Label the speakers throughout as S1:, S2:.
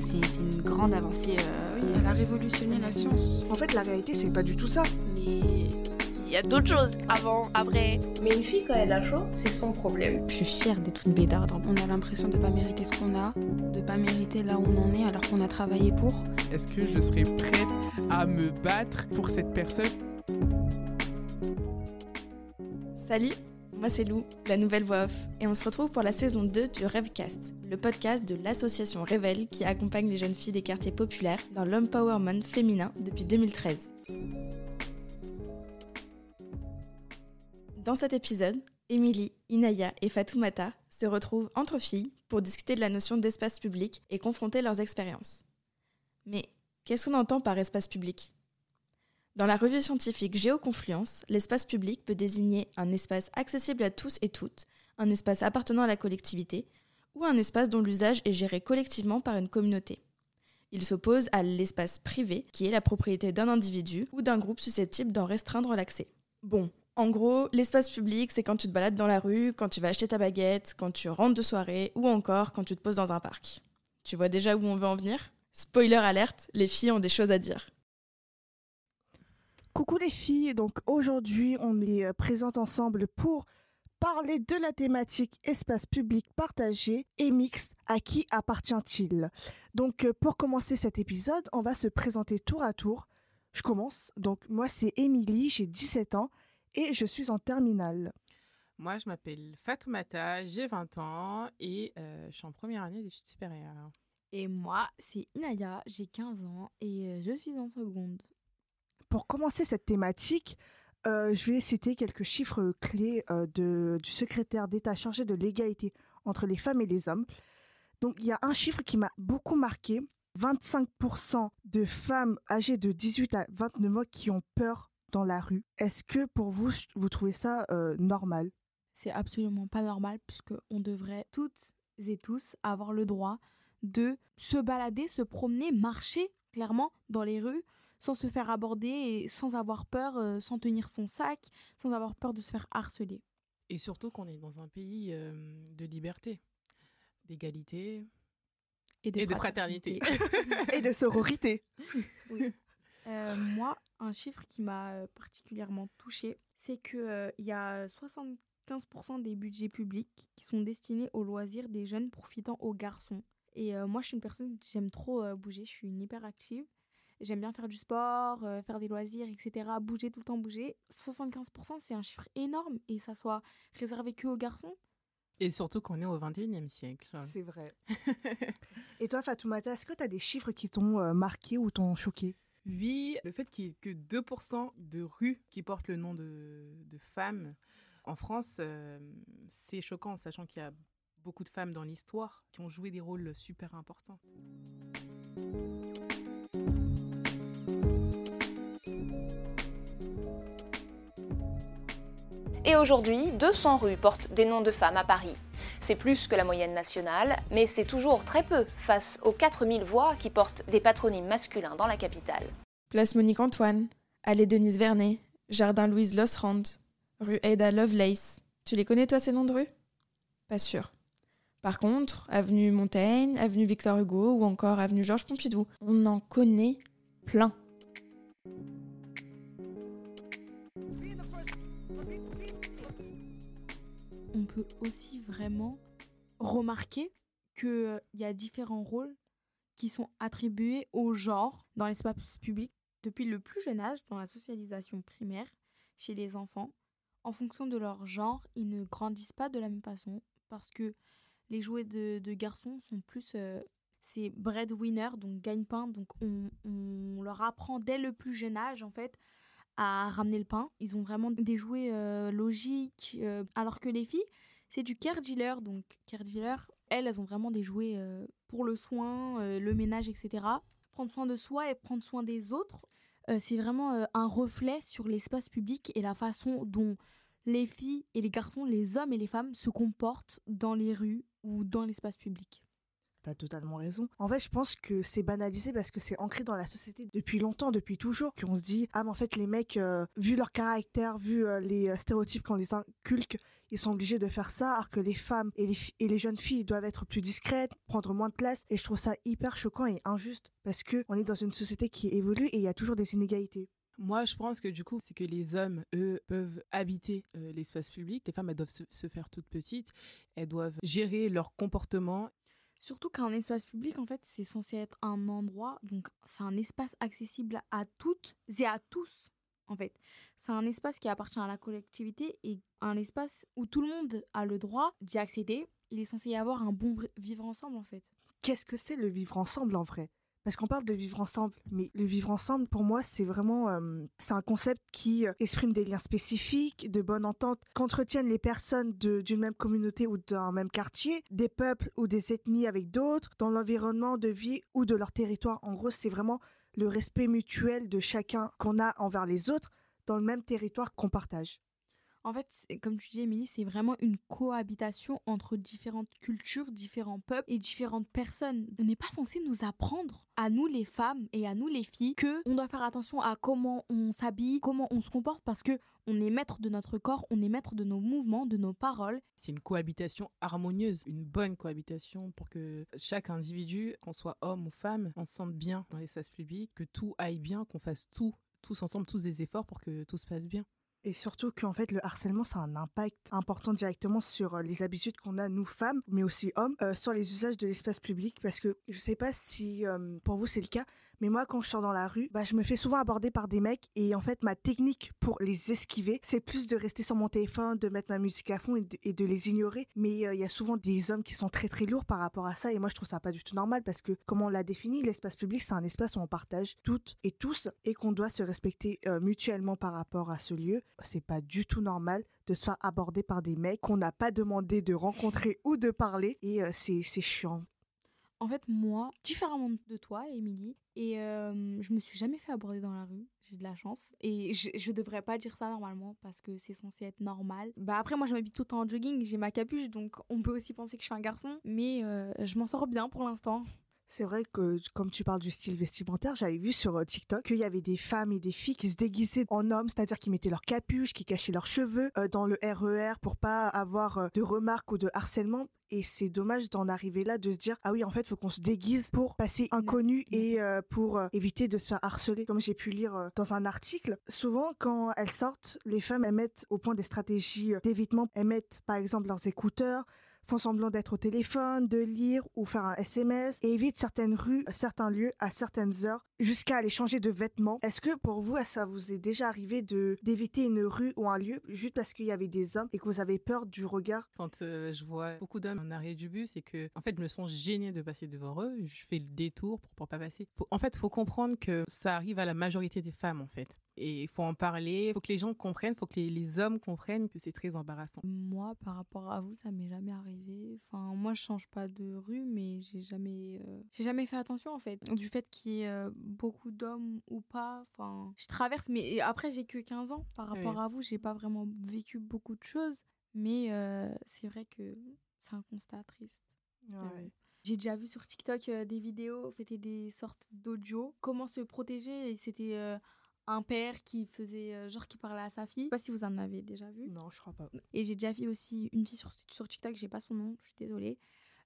S1: c'est une grande avancée.
S2: Euh, oui, elle a révolutionné la science.
S3: En fait, la réalité, c'est pas du tout ça.
S1: Mais il y a d'autres choses avant, après.
S4: Mais une fille, quand elle a chaud, c'est son problème.
S1: Je suis fière d'être une bédarde.
S2: On a l'impression de pas mériter ce qu'on a, de pas mériter là où on en est alors qu'on a travaillé pour.
S5: Est-ce que je serais prête à me battre pour cette personne?
S6: Salut moi c'est Lou, la nouvelle voix off, et on se retrouve pour la saison 2 du Rêvecast, le podcast de l'association Révèle qui accompagne les jeunes filles des quartiers populaires dans l'empowerment féminin depuis 2013. Dans cet épisode, Émilie, Inaya et Fatoumata se retrouvent entre filles pour discuter de la notion d'espace public et confronter leurs expériences. Mais qu'est-ce qu'on entend par espace public? Dans la revue scientifique Géoconfluence, l'espace public peut désigner un espace accessible à tous et toutes, un espace appartenant à la collectivité, ou un espace dont l'usage est géré collectivement par une communauté. Il s'oppose à l'espace privé, qui est la propriété d'un individu ou d'un groupe susceptible d'en restreindre l'accès. Bon, en gros, l'espace public, c'est quand tu te balades dans la rue, quand tu vas acheter ta baguette, quand tu rentres de soirée, ou encore quand tu te poses dans un parc. Tu vois déjà où on veut en venir? Spoiler alerte, les filles ont des choses à dire.
S3: Coucou les filles, donc aujourd'hui on est euh, présentes ensemble pour parler de la thématique espace public partagé et mixte, à qui appartient-il Donc euh, pour commencer cet épisode, on va se présenter tour à tour. Je commence, donc moi c'est Émilie, j'ai 17 ans et je suis en terminale.
S5: Moi je m'appelle Fatoumata, j'ai 20 ans et euh, je suis en première année d'études supérieures.
S7: Et moi c'est Inaya, j'ai 15 ans et je suis en seconde
S3: pour commencer cette thématique, euh, je vais citer quelques chiffres clés euh, de, du secrétaire d'État chargé de l'égalité entre les femmes et les hommes. Donc il y a un chiffre qui m'a beaucoup marqué. 25% de femmes âgées de 18 à 29 ans qui ont peur dans la rue. Est-ce que pour vous, vous trouvez ça euh, normal?
S7: C'est absolument pas normal puisque on devrait toutes et tous avoir le droit de se balader, se promener, marcher clairement dans les rues sans se faire aborder et sans avoir peur, euh, sans tenir son sac, sans avoir peur de se faire harceler.
S5: Et surtout qu'on est dans un pays euh, de liberté, d'égalité et de, fraternité.
S3: et de sororité.
S7: Oui. Euh, moi, un chiffre qui m'a particulièrement touchée, c'est qu'il il y a 75% des budgets publics qui sont destinés aux loisirs des jeunes profitant aux garçons. Et moi, je suis une personne, j'aime trop bouger, je suis une hyperactive. J'aime bien faire du sport, euh, faire des loisirs, etc. Bouger tout le temps, bouger. 75%, c'est un chiffre énorme et ça soit réservé que aux garçons.
S5: Et surtout qu'on est au 21e siècle.
S3: C'est vrai. et toi, Fatoumata, est-ce que tu as des chiffres qui t'ont euh, marqué ou t'ont choqué?
S5: Oui, le fait qu'il n'y ait que 2% de rues qui portent le nom de, de femmes en France, euh, c'est choquant, sachant qu'il y a beaucoup de femmes dans l'histoire qui ont joué des rôles super importants.
S8: Et aujourd'hui, 200 rues portent des noms de femmes à Paris. C'est plus que la moyenne nationale, mais c'est toujours très peu face aux 4000 voix qui portent des patronymes masculins dans la capitale.
S6: Place Monique Antoine, allée Denise Vernet, jardin Louise Losrand, rue Ada Lovelace. Tu les connais toi ces noms de rues Pas sûr. Par contre, avenue Montaigne, avenue Victor Hugo ou encore avenue Georges Pompidou, on en connaît plein.
S7: On peut aussi vraiment remarquer qu'il euh, y a différents rôles qui sont attribués au genre dans l'espace public depuis le plus jeune âge, dans la socialisation primaire, chez les enfants. En fonction de leur genre, ils ne grandissent pas de la même façon parce que les jouets de, garçons sont plus... Euh, c'est breadwinner, donc gagne-pain. Donc on, on, leur apprend dès le plus jeune âge, en fait, à ramener le pain. Ils ont vraiment des jouets euh, logiques, euh, alors que les filles, c'est du care dealer. Donc, care dealer, elles, elles ont vraiment des jouets euh, pour le soin, le ménage, etc. Prendre soin de soi et prendre soin des autres, c'est vraiment un reflet sur l'espace public et la façon dont les filles et les garçons, les hommes et les femmes se comportent dans les rues ou dans l'espace public.
S3: T'as totalement raison. En fait, je pense que c'est banalisé parce que c'est ancré dans la société depuis longtemps, depuis toujours, qu'on se dit ah mais en fait les mecs, euh, vu leur caractère, vu euh, les euh, stéréotypes qu'on les inculque, ils sont obligés de faire ça, alors que les femmes et les, jeunes filles doivent être plus discrètes, prendre moins de place. Et je trouve ça hyper choquant et injuste parce que on est dans une société qui évolue et il y a toujours des inégalités.
S5: Moi, je pense que du coup, c'est que les hommes, eux, peuvent habiter l'espace public. Les femmes, elles doivent se, faire toutes petites. Elles doivent gérer leur comportement.
S7: Surtout qu'un espace public, en fait, c'est censé être un endroit, donc c'est un espace accessible à toutes et à tous, en fait. C'est un espace qui appartient à la collectivité et un espace où tout le monde a le droit d'y accéder. Il est censé y avoir un bon vivre ensemble, en fait.
S3: Qu'est-ce que c'est le vivre ensemble, en vrai? Parce qu'on parle de vivre ensemble, mais le vivre ensemble, pour moi, c'est vraiment, euh, c'est un concept qui euh, exprime des liens spécifiques, de bonne entente, qu'entretiennent les personnes d'une même communauté ou d'un même quartier, des peuples ou des ethnies avec d'autres, dans l'environnement de vie ou de leur territoire. En gros, c'est vraiment le respect mutuel de chacun qu'on a envers les autres dans le même territoire qu'on partage.
S7: En fait, comme tu dis, Émilie, c'est vraiment une cohabitation entre différentes cultures, différents peuples et différentes personnes. On n'est pas censé nous apprendre, à nous les femmes et à nous les filles, que on doit faire attention à comment on s'habille, comment on se comporte, parce que on est maître de notre corps, on est maître de nos mouvements, de nos paroles.
S5: C'est une cohabitation harmonieuse, une bonne cohabitation pour que chaque individu, qu'on soit homme ou femme, on se sente bien dans l'espace public, que tout aille bien, qu'on fasse tout, tous ensemble, tous des efforts pour que tout se passe bien.
S3: Et surtout qu'en fait, le harcèlement, a un impact important directement sur euh, les habitudes qu'on a, nous femmes, mais aussi hommes, euh, sur les usages de l'espace public. Parce que je sais pas si euh, pour vous c'est le cas, mais moi, quand je sors dans la rue, bah, je me fais souvent aborder par des mecs. Et en fait, ma technique pour les esquiver, c'est plus de rester sur mon téléphone, de mettre ma musique à fond et de, les ignorer. Mais il y a souvent des hommes qui sont très très lourds par rapport à ça. Et moi, je trouve ça pas du tout normal parce que, comme on l'a défini, l'espace public, c'est un espace où on partage toutes et tous et qu'on doit se respecter mutuellement par rapport à ce lieu c'est pas du tout normal de se faire aborder par des mecs qu'on n'a pas demandé de rencontrer ou de parler et euh, c'est chiant.
S7: En fait, moi, différemment de toi, Émilie, et euh, je me suis jamais fait aborder dans la rue. J'ai de la chance. Et je, je devrais pas dire ça normalement parce que c'est censé être normal. Bah après, moi, je m'habille tout le temps en jogging, j'ai ma capuche, donc on peut aussi penser que je suis un garçon. Mais euh, je m'en sors bien pour l'instant.
S3: C'est vrai que, comme tu parles du style vestimentaire, j'avais vu sur euh, TikTok qu'il y avait des femmes et des filles qui se déguisaient en hommes, c'est-à-dire qui mettaient leur capuche, qui cachaient leurs cheveux euh, dans le RER e pour pas avoir de remarques ou de harcèlement. Et c'est dommage d'en arriver là, de se dire, ah oui, en fait, il faut qu'on se déguise pour passer inconnu et pour éviter de se faire harceler. Comme j'ai pu lire dans un article, souvent, quand elles sortent, les femmes, elles mettent au point des stratégies d'évitement. Elles mettent, par exemple, leurs écouteurs, font semblant d'être au téléphone, de lire ou faire un SMS et évitent certaines rues, certains lieux à certaines heures jusqu'à aller changer de vêtements. Est-ce que pour vous, ça vous est déjà arrivé de d'éviter une rue ou un lieu juste parce qu'il y avait des hommes et que vous avez peur du regard?
S5: Quand euh, je vois beaucoup d'hommes en arrêt du bus et que en fait je me sens gênée de passer devant eux, je fais le détour pour, pour pas passer. en fait, faut comprendre que ça arrive à la majorité des femmes en fait. Et il faut en parler, il faut que les gens comprennent, il faut que les, hommes comprennent que c'est très embarrassant.
S7: Moi, par rapport à vous, ça m'est jamais arrivé. Enfin, moi, je change pas de rue, mais j'ai jamais, euh, j'ai jamais fait attention en fait. Du fait qu'il y ait euh, beaucoup d'hommes ou pas, enfin, je traverse, mais après, j'ai que 15 ans. Par rapport à vous, j'ai pas vraiment vécu beaucoup de choses, mais euh, c'est vrai que c'est un constat triste. J'ai déjà vu sur TikTok des vidéos, c'était des sortes d'audio, comment se protéger, et c'était un père qui faisait euh, genre qui parlait à sa fille. Je sais pas si vous en avez déjà vu.
S3: Non, je crois pas.
S7: Et j'ai déjà vu aussi une fille sur, sur TikTok, j'ai pas son nom, je suis désolée,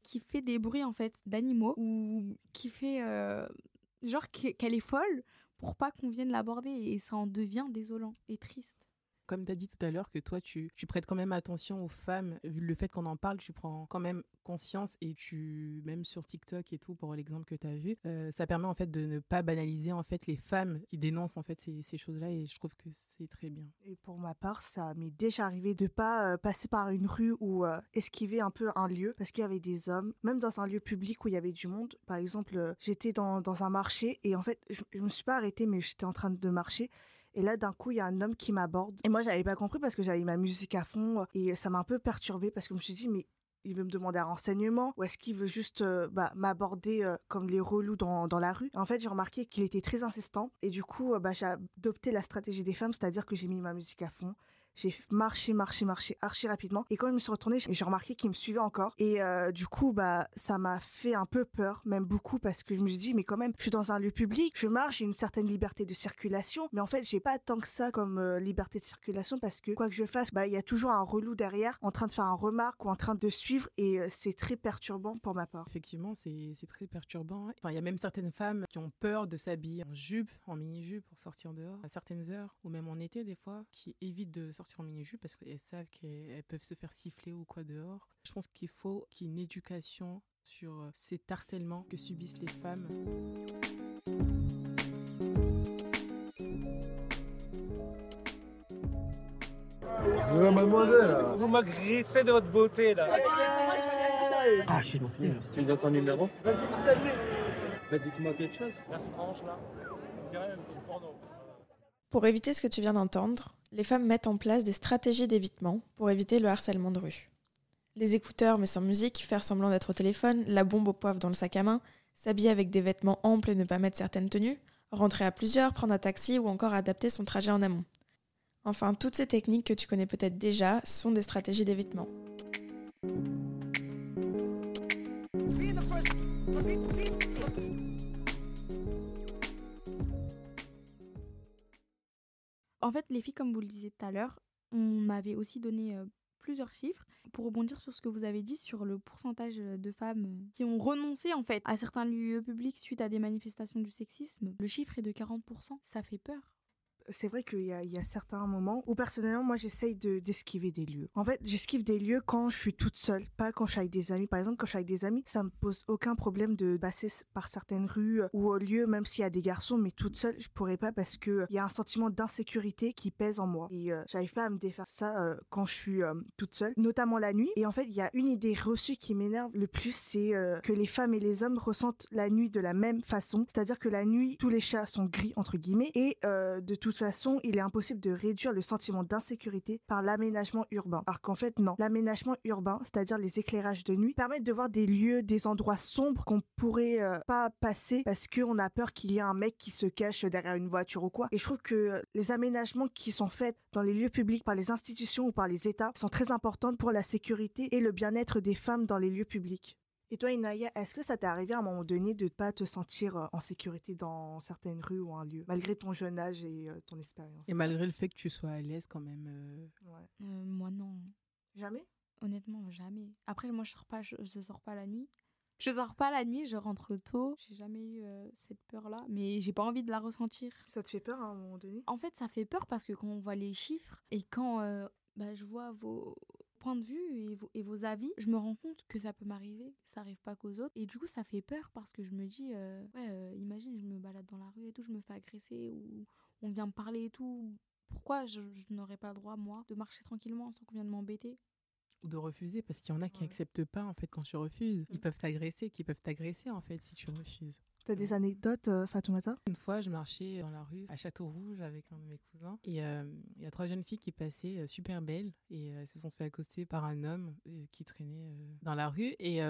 S7: qui fait des bruits en fait d'animaux ou qui fait euh, genre qu'elle est folle pour pas qu'on vienne l'aborder et ça en devient désolant et triste
S5: comme tu as dit tout à l'heure, que toi, tu, prêtes quand même attention aux femmes, vu le fait qu'on en parle, tu prends quand même conscience et tu, même sur TikTok et tout, pour l'exemple que tu as vu, euh, ça permet en fait de ne pas banaliser en fait les femmes qui dénoncent en fait ces, ces choses-là et je trouve que c'est très bien.
S3: Et pour ma part, ça m'est déjà arrivé de pas euh, passer par une rue ou euh, esquiver un peu un lieu parce qu'il y avait des hommes, même dans un lieu public où il y avait du monde. Par exemple, j'étais dans, dans un marché et en fait, je, je me suis pas arrêtée, mais j'étais en train de marcher et là, d'un coup, il y a un homme qui m'aborde. Et moi, j'avais pas compris parce que j'avais ma musique à fond. Et ça m'a un peu perturbée parce que je me suis dit, mais il veut me demander un renseignement ou est-ce qu'il veut juste euh, bah, m'aborder euh, comme les relous dans, la rue En fait, j'ai remarqué qu'il était très insistant et du coup, euh, bah, j'ai adopté la stratégie des femmes, c'est-à-dire que j'ai mis ma musique à fond. J'ai marché, marché, marché archi rapidement. Et quand je me suis retournée, j'ai remarqué qu'il me suivait encore. Et euh, du coup, bah, ça m'a fait un peu peur, même beaucoup, parce que je me suis dit, mais quand même, je suis dans un lieu public, je marche, j'ai une certaine liberté de circulation. Mais en fait, j'ai pas tant que ça comme euh, liberté de circulation parce que quoi que je fasse, bah, il y a toujours un relou derrière en train de faire un remarque ou en train de suivre et euh, c'est très perturbant pour ma part.
S5: Effectivement, c'est très perturbant. Enfin, il y a même certaines femmes qui ont peur de s'habiller en jupe, en mini-jupe pour sortir dehors à certaines heures ou même en été des fois, qui évitent de sortir en mini-jupe parce qu'elles savent qu'elles peuvent se faire siffler ou quoi dehors. Je pense qu'il faut qu'il y ait une éducation sur euh, cet harcèlement que subissent les femmes.
S9: mademoiselle, vous m'agressez de votre beauté là. Ah, je suis Tu me donnes ton numéro? Vas-y, dites-moi quelque chose. La frange là, on dirait un petit porno.
S6: Pour éviter ce que tu viens d'entendre, les femmes mettent en place des stratégies d'évitement pour éviter le harcèlement de rue. Les écouteurs mais sans musique, faire semblant d'être au téléphone, la bombe au poivre dans le sac à main, s'habiller avec des vêtements amples et ne pas mettre certaines tenues, rentrer à plusieurs, prendre un taxi ou encore adapter son trajet en amont. Enfin, toutes ces techniques que tu connais peut-être déjà sont des stratégies d'évitement.
S7: En fait, les filles, comme vous le disiez tout à l'heure, on avait aussi donné plusieurs chiffres pour rebondir sur ce que vous avez dit sur le pourcentage de femmes qui ont renoncé en fait à certains lieux publics suite à des manifestations du sexisme. Le chiffre est de 40%. Ça fait peur
S3: c'est vrai qu'il y, a, certains moments où personnellement, moi, j'essaye de, d'esquiver des lieux. En fait, j'esquive des lieux quand je suis toute seule, pas quand je suis avec des amis. Par exemple, quand je suis avec des amis, ça me pose aucun problème de passer par certaines rues ou au lieu, même s'il y a des garçons, mais toute seule, je pourrais pas parce que il y a un sentiment d'insécurité qui pèse en moi. Et euh, j'arrive pas à me défaire ça euh, quand je suis euh, toute seule, notamment la nuit. Et en fait, il y a une idée reçue qui m'énerve le plus, c'est que les femmes et les hommes ressentent la nuit de la même façon. C'est-à-dire que la nuit, tous les chats sont gris, entre guillemets, et de toute toute façon, il est impossible de réduire le sentiment d'insécurité par l'aménagement urbain. Alors qu'en fait, non. L'aménagement urbain, c'est-à-dire les éclairages de nuit, permettent de voir des lieux, des endroits sombres qu'on pourrait euh, pas passer parce qu'on a peur qu'il y ait un mec qui se cache derrière une voiture ou quoi. Et je trouve que les aménagements qui sont faits dans les lieux publics par les institutions ou par les États sont très importants pour la sécurité et le bien-être des femmes dans les lieux publics. Et toi, Inaya, est-ce que ça t'est arrivé à un moment donné de ne pas te sentir euh, en sécurité dans certaines rues ou un lieu, malgré ton jeune âge et euh, ton expérience?
S5: Et malgré le fait que tu sois à l'aise quand même
S7: euh? Moi, non.
S3: Jamais?
S7: Honnêtement, jamais. Après, moi, je sors pas, je, sors pas la nuit. Je sors pas la nuit, je rentre tôt. J'ai jamais eu cette peur-là, mais j'ai pas envie de la ressentir.
S3: Ça te fait peur à un moment donné?
S7: En fait, ça fait peur parce que quand on voit les chiffres et quand bah, je vois vos, de vue et vos, avis, je me rends compte que ça peut m'arriver, ça arrive pas qu'aux autres. Et du coup, ça fait peur parce que je me dis, euh, ouais, euh, imagine, je me balade dans la rue et tout, je me fais agresser ou on vient me parler et tout. Pourquoi je, n'aurais pas le droit, moi, de marcher tranquillement sans qu'on vienne m'embêter?
S5: Ou de refuser parce qu'il y en a qui n'acceptent pas en fait quand tu refuses. Ils mm. peuvent t'agresser, qui peuvent t'agresser en fait si tu refuses.
S3: T'as des anecdotes, euh, Fatoumata?
S5: Une fois, je marchais dans la rue à Château-Rouge avec un de mes cousins et euh, il y a trois jeunes filles qui passaient euh, super belles et elles se sont fait accoster par un homme qui traînait dans la rue et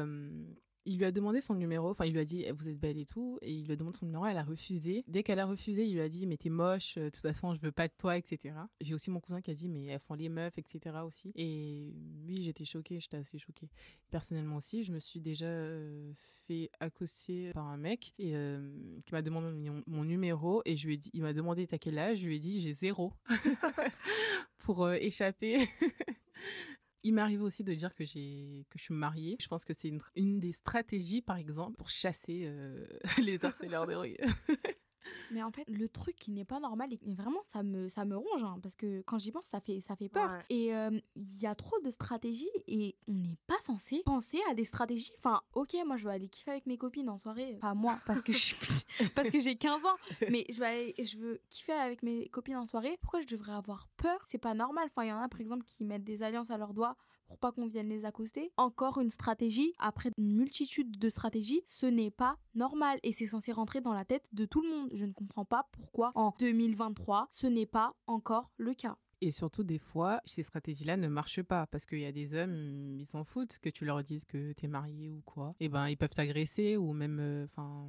S5: il lui a demandé son numéro, enfin il lui a dit vous êtes belle et tout, et il lui a demandé son numéro, elle a refusé. Dès qu'elle a refusé, il lui a dit mais t'es moche, euh, de toute façon je veux pas de toi, etc. J'ai aussi mon cousin qui a dit mais elles font les meufs, etc. aussi. Et oui j'étais choquée, j'étais assez choquée. Personnellement aussi, je me suis déjà euh, fait accoster par un mec et euh, qui m'a demandé mon, numéro et je lui ai dit, il m'a demandé t'as quel âge, je lui ai dit j'ai zéro pour échapper. Il m'arrive aussi de dire que j'ai que je suis mariée. Je pense que c'est une, une, des stratégies, par exemple, pour chasser euh, les harceleurs de rue.
S7: Mais en fait, le truc qui n'est pas normal et vraiment ça me ça me ronge hein, parce que quand j'y pense, ça fait ça fait peur. Et il y a trop de stratégies et on n'est pas censé penser à des stratégies. Enfin, OK, moi je vais aller kiffer avec mes copines en soirée, pas moi parce que je parce que j'ai 15 ans, mais je vais aller, je veux kiffer avec mes copines en soirée. Pourquoi je devrais avoir peur? C'est pas normal. Enfin, il y en a par exemple qui mettent des alliances à leurs doigts pour pas qu'on vienne les accoster. Encore une stratégie, après une multitude de stratégies, ce n'est pas normal et c'est censé rentrer dans la tête de tout le monde. Je ne comprends pas pourquoi en 2023, ce n'est pas encore le cas.
S5: Et surtout, des fois, ces stratégies-là ne marchent pas parce qu'il y a des hommes, ils s'en foutent que tu leur dises que tu es marié ou quoi. Et eh ben, ils peuvent t'agresser ou même, euh,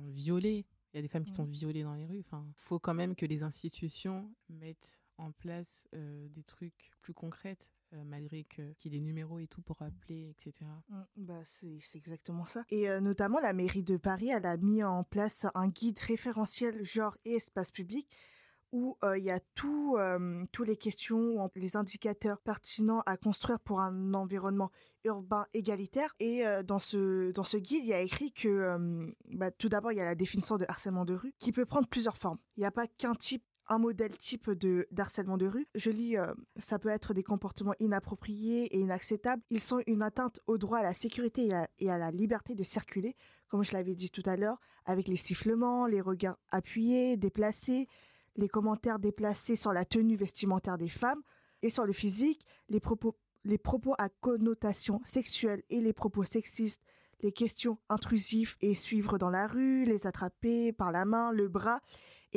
S5: violer. Il y a des femmes qui sont violées dans les rues. Enfin, faut quand même que les institutions mettent en place des trucs plus concrets malgré qu'il y ait des numéros et tout pour appeler, etc.
S3: Mmh, bah, c'est exactement ça. Et notamment, la mairie de Paris, elle a mis en place un guide référentiel genre et espace public où il y a tout, tous les questions, les indicateurs pertinents à construire pour un environnement urbain égalitaire. Et dans, ce, dans ce guide, il y a écrit que bah, tout d'abord, il y a la définition de harcèlement de rue qui peut prendre plusieurs formes. Il n'y a pas qu'un type un modèle type de d'harcèlement de rue. Je lis, ça peut être des comportements inappropriés et inacceptables. Ils sont une atteinte au droit à la sécurité et à la liberté de circuler, comme je l'avais dit tout à l'heure, avec les sifflements, les regards appuyés, déplacés, les commentaires déplacés sur la tenue vestimentaire des femmes et sur le physique, les propos, les propos à connotation sexuelle et les propos sexistes, les questions intrusives et suivre dans la rue, les attraper par la main, le bras.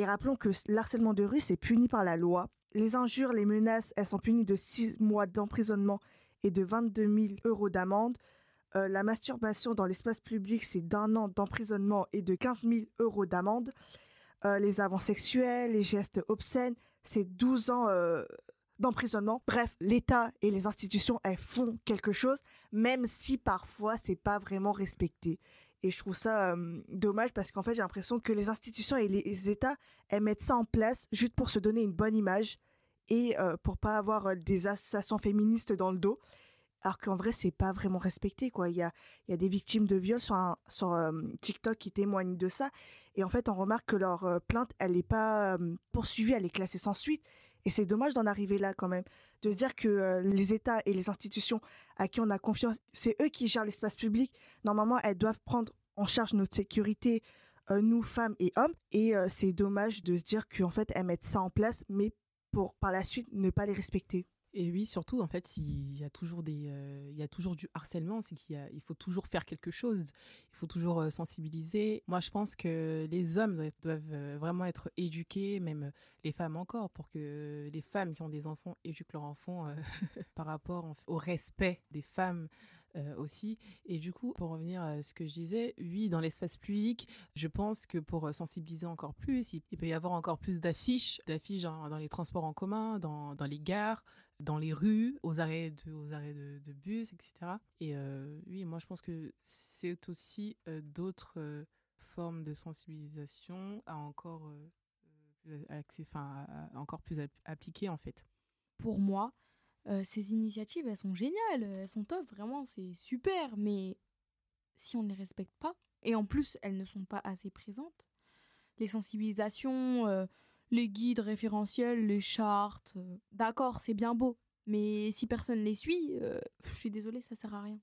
S3: Et rappelons que l'harcèlement de rue, c'est puni par la loi. Les injures, les menaces, elles sont punies de 6 mois d'emprisonnement et de 22 000 euros d'amende. Euh, la masturbation dans l'espace public, c'est d'un an d'emprisonnement et de 15 000 euros d'amende. Euh, les avances sexuels, les gestes obscènes, c'est 12 ans euh, d'emprisonnement. Bref, l'État et les institutions, elles font quelque chose, même si parfois c'est pas vraiment respecté. Et je trouve ça euh, dommage parce qu'en fait, j'ai l'impression que les institutions et les États, elles mettent ça en place juste pour se donner une bonne image et pour pas avoir des associations féministes dans le dos. Alors qu'en vrai c'est pas vraiment respecté quoi. Il y a y a des victimes de viol sur sur TikTok qui témoignent de ça. Et en fait on remarque que leur plainte elle n'est pas poursuivie elle est classée sans suite. Et c'est dommage d'en arriver là quand même de dire que les États et les institutions à qui on a confiance c'est eux qui gèrent l'espace public. Normalement elles doivent prendre en charge notre sécurité nous femmes et hommes. Et c'est dommage de se dire qu'en fait elles mettent ça en place mais pour par la suite ne pas les respecter
S5: et oui, surtout, en fait, s'il y a toujours des, euh, il y a toujours du harcèlement, c'est qu'il il faut toujours faire quelque chose. Il faut toujours euh, sensibiliser. Moi, je pense que les hommes doivent, euh, vraiment être éduqués, même les femmes encore, pour que les femmes qui ont des enfants éduquent leurs enfants par rapport au respect des femmes. aussi. Et du coup, pour revenir à ce que je disais, oui, dans l'espace public, je pense que pour sensibiliser encore plus, il, peut y avoir encore plus d'affiches, d'affiches dans les transports en commun, dans les gares, dans les rues, aux arrêts de, bus, etc. Et euh, oui, moi je pense que c'est aussi euh, d'autres euh, formes de sensibilisation à encore, encore plus appliquer en fait.
S7: Pour moi, ces initiatives, elles sont géniales, elles sont top, vraiment, c'est super, mais si on ne les respecte pas, et en plus elles ne sont pas assez présentes, les sensibilisations les guides référentiels, les chartes. Euh, d'accord, c'est bien beau. Mais si personne les suit, euh, je suis désolée, ça sert à rien.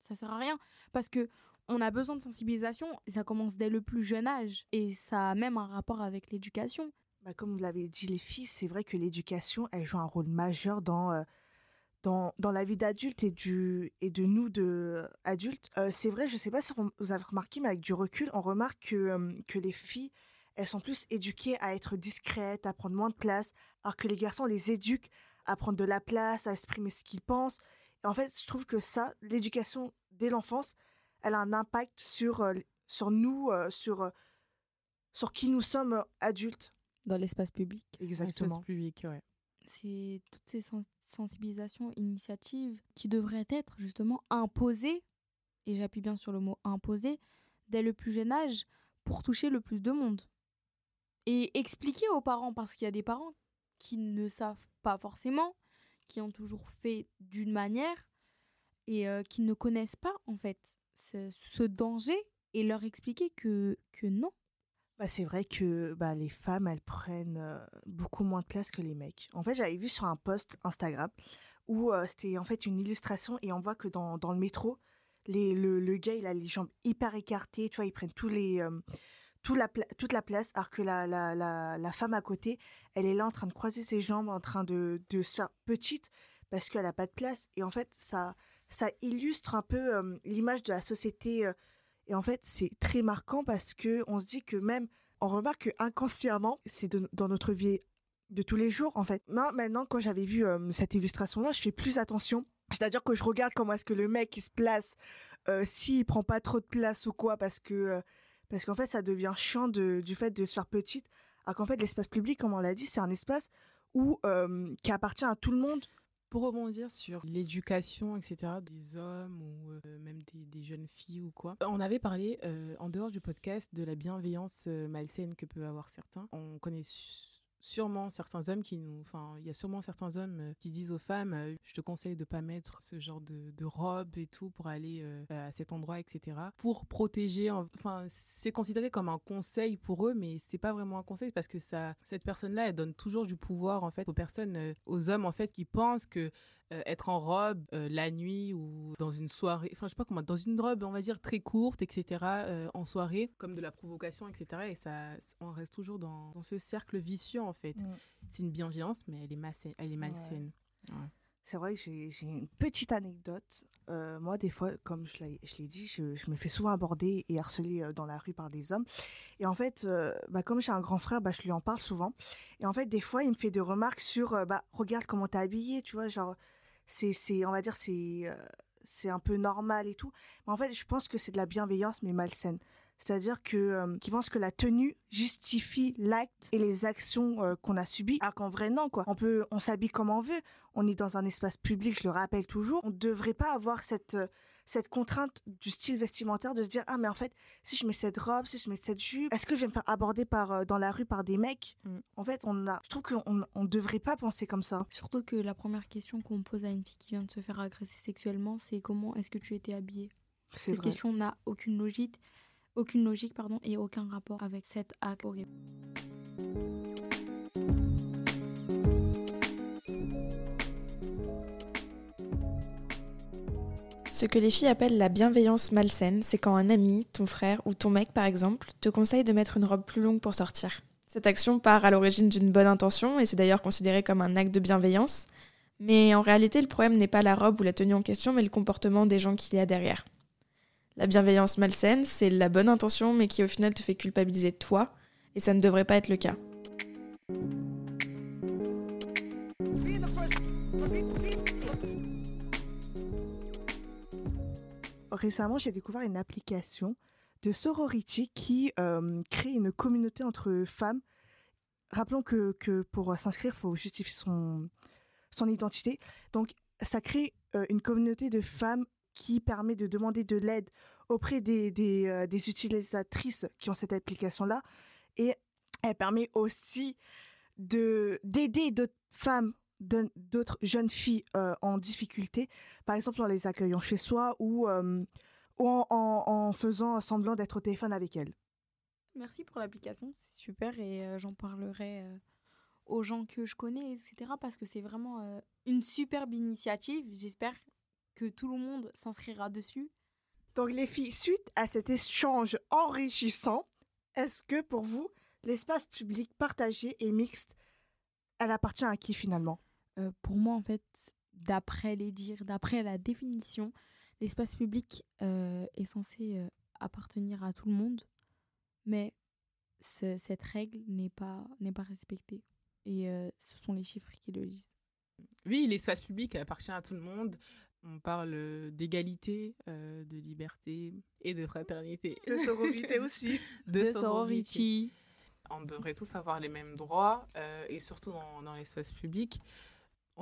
S7: Ça sert à rien. Parce que on a besoin de sensibilisation, et ça commence dès le plus jeune âge. Et ça a même un rapport avec l'éducation.
S3: Bah, comme vous l'avez dit, les filles, c'est vrai que l'éducation, elle joue un rôle majeur dans, euh, dans, dans, la vie d'adulte et, du, et de nous, de adultes. c'est vrai, je ne sais pas si vous avez remarqué, mais avec du recul, on remarque que, que les filles, elles sont plus éduquées à être discrètes, à prendre moins de place, alors que les garçons les éduquent à prendre de la place, à exprimer ce qu'ils pensent. Et en fait, je trouve que ça, l'éducation dès l'enfance, elle a un impact sur, euh, sur nous, euh, sur, euh, sur qui nous sommes adultes.
S7: Dans l'espace public.
S3: Exactement.
S5: L'espace public, ouais.
S7: C'est toutes ces sensibilisations, initiatives qui devraient être justement imposées, et j'appuie bien sur le mot imposées, dès le plus jeune âge pour toucher le plus de monde et expliquer aux parents, parce qu'il y a des parents qui ne savent pas forcément, qui ont toujours fait d'une manière et euh, qui ne connaissent pas en fait ce, danger et leur expliquer que, que non.
S3: Bah, c'est vrai que bah, les femmes, elles prennent euh, beaucoup moins de place que les mecs. En fait, j'avais vu sur un post Instagram où euh, c'était en fait une illustration et on voit que dans, dans le métro, les, le, le, gars, il a les jambes hyper écartées, tu vois, ils prennent tous les, toute la, toute la place, alors que la, la, la, femme à côté, elle est là en train de croiser ses jambes, en train de, de se faire petite parce qu'elle n'a pas de place. Et en fait, ça, ça illustre un peu euh, l'image de la société. Euh, et en fait, c'est très marquant parce que on se dit que même, on remarque que inconsciemment, c'est dans notre vie de tous les jours, en fait. Moi, maintenant, quand j'avais vu euh, cette illustration-là, je fais plus attention. C'est-à-dire que je regarde comment est-ce que le mec se place, s'il prend pas trop de place ou quoi, parce que parce qu'en fait, ça devient chiant de, du fait de se faire petite. Alors qu'en fait, l'espace public, comme on l'a dit, c'est un espace ou euh, qui appartient à tout le monde.
S5: Pour rebondir sur l'éducation, etc., des hommes ou euh, même des, jeunes filles ou quoi, on avait parlé euh, en dehors du podcast de la bienveillance malsaine que peuvent avoir certains. On connaît sûrement certains hommes qui nous enfin il y a sûrement certains hommes euh, qui disent aux femmes euh, je te conseille de pas mettre ce genre de, robe et tout pour aller euh, à cet endroit etc pour protéger enfin c'est considéré comme un conseil pour eux mais c'est pas vraiment un conseil parce que ça cette personne là elle donne toujours du pouvoir en fait aux personnes aux hommes en fait qui pensent que euh, être en robe euh, la nuit ou dans une soirée, enfin je sais pas comment, dans une robe on va dire très courte, etc. euh, en soirée, comme de la provocation, etc. Et ça, on reste toujours dans, dans ce cercle vicieux en fait.
S3: Mm.
S5: C'est une bienveillance, mais elle est, malsaine, elle est malsaine. Ouais.
S3: C'est vrai que j'ai une petite anecdote. Euh, moi, des fois, comme je l'ai dit, je, je me fais souvent aborder et harceler dans la rue par des hommes. Et en fait, euh, bah, comme j'ai un grand frère, bah, je lui en parle souvent. Et en fait, des fois, il me fait des remarques sur, euh, bah, regarde comment t'es habillée, tu vois, genre, c'est, c'est, on va dire, c'est, euh, c'est un peu normal et tout. Mais en fait, je pense que c'est de la bienveillance, mais malsaine. C'est-à-dire que euh, qui pense que la tenue justifie l'acte et les actions euh, qu'on a subies, alors qu'en vrai non quoi. On peut, on s'habille comme on veut. On est dans un espace public, je le rappelle toujours. On devrait pas avoir cette cette contrainte du style vestimentaire de se dire ah mais en fait si je mets cette robe, si je mets cette jupe, est-ce que je vais me faire aborder par euh, dans la rue par des mecs?
S5: Mm.
S3: En fait, on a, je trouve qu'on on devrait pas penser comme ça.
S7: Surtout que la première question qu'on pose à une fille qui vient de se faire agresser sexuellement, c'est comment est-ce que tu étais habillée?
S3: C'est
S7: Cette
S3: vrai.
S7: question n'a aucune logique, aucune logique pardon, et aucun rapport avec cet acte horrible.
S6: Ce que les filles appellent la bienveillance malsaine, c'est quand un ami, ton frère ou ton mec par exemple, te conseille de mettre une robe plus longue pour sortir. Cette action part à l'origine d'une bonne intention et c'est d'ailleurs considéré comme un acte de bienveillance, mais en réalité le problème n'est pas la robe ou la tenue en question, mais le comportement des gens qu'il y a derrière. La bienveillance malsaine, c'est la bonne intention mais qui au final te fait culpabiliser toi, et ça ne devrait pas être le cas.
S3: Récemment, j'ai découvert une application de sorority qui euh, crée une communauté entre femmes. Rappelons que, pour s'inscrire, il faut justifier son, identité. Donc, ça crée euh, une communauté de femmes qui permet de demander de l'aide auprès des, euh, utilisatrices qui ont cette application-là. Et elle permet aussi de d'aider d'autres femmes d'autres jeunes filles euh, en difficulté, par exemple en les accueillant chez soi ou, euh, ou en, en- en faisant semblant d'être au téléphone avec elles.
S7: Merci pour l'application, c'est super et euh, j'en parlerai aux gens que je connais, etc. Parce que c'est vraiment une superbe initiative. J'espère que tout le monde s'inscrira dessus.
S3: Donc les filles, suite à cet échange enrichissant, est-ce que pour vous, l'espace public partagé et mixte, elle appartient à qui finalement?
S7: Euh, pour moi, en fait, d'après les dires, d'après la définition, l'espace public euh, est censé euh, appartenir à tout le monde, mais ce- cette règle n'est pas, n'est pas respectée. Et euh, ce sont les chiffres qui le disent.
S5: Oui, l'espace public appartient à tout le monde. On parle d'égalité, euh, de liberté et de fraternité.
S3: De sororité aussi.
S5: De,
S7: De
S5: sororité. On devrait tous avoir les mêmes droits euh, et surtout dans, dans l'espace public.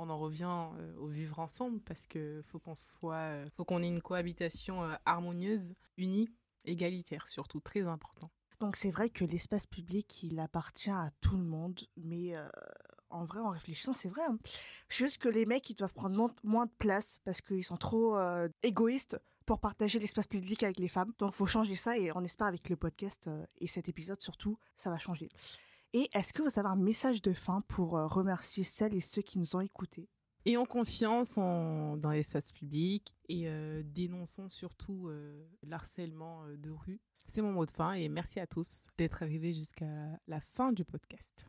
S5: On en revient euh, au vivre ensemble parce que faut qu'on soit, euh, faut qu'on ait une cohabitation euh, harmonieuse, unie, égalitaire, surtout très important.
S3: Donc c'est vrai que l'espace public, il appartient à tout le monde, mais en vrai, en réfléchissant, c'est vrai. hein. Juste que les mecs, ils doivent prendre moins, de place parce qu'ils sont trop égoïstes pour partager l'espace public avec les femmes. Donc faut changer ça et on espère avec le podcast et cet épisode surtout, ça va changer. Et est-ce que vous avez un message de fin pour euh, remercier celles et ceux qui nous ont écoutés?
S5: Ayons confiance en, dans l'espace public et euh, dénonçons surtout euh, l'harcèlement de rue. C'est mon mot de fin et merci à tous d'être arrivés jusqu'à la fin du podcast.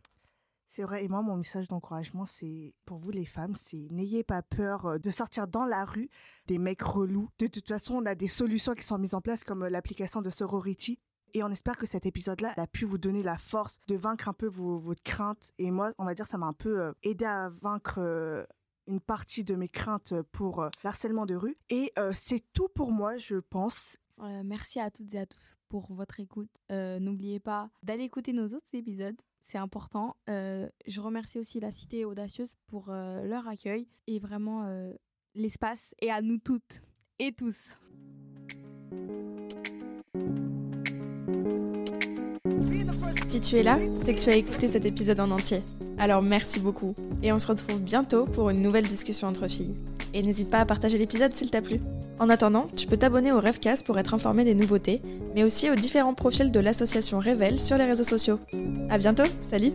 S3: C'est vrai, et moi, mon message d'encouragement, c'est pour vous les femmes, c'est n'ayez pas peur de sortir dans la rue des mecs relous. De toute façon, on a des solutions qui sont mises en place comme l'application de Sorority. Et on espère que cet épisode-là a pu vous donner la force de vaincre un peu vos, votre crainte. Et moi, on va dire, ça m'a un peu euh, aidé à vaincre euh, une partie de mes craintes pour euh, l'harcèlement de rue. Et euh, c'est tout pour moi, je pense.
S7: Merci à toutes et à tous pour votre écoute. N'oubliez pas d'aller écouter nos autres épisodes, c'est important. Je remercie aussi la Cité Audacieuse pour leur accueil et vraiment l'espace et à nous toutes et tous.
S6: Si tu es là, c'est que tu as écouté cet épisode en entier. Alors merci beaucoup. Et on se retrouve bientôt pour une nouvelle discussion entre filles. Et n'hésite pas à partager l'épisode s'il t'a plu. En attendant, tu peux t'abonner au Rêvecast pour être informé des nouveautés, mais aussi aux différents profils de l'association Révèle sur les réseaux sociaux. À bientôt, salut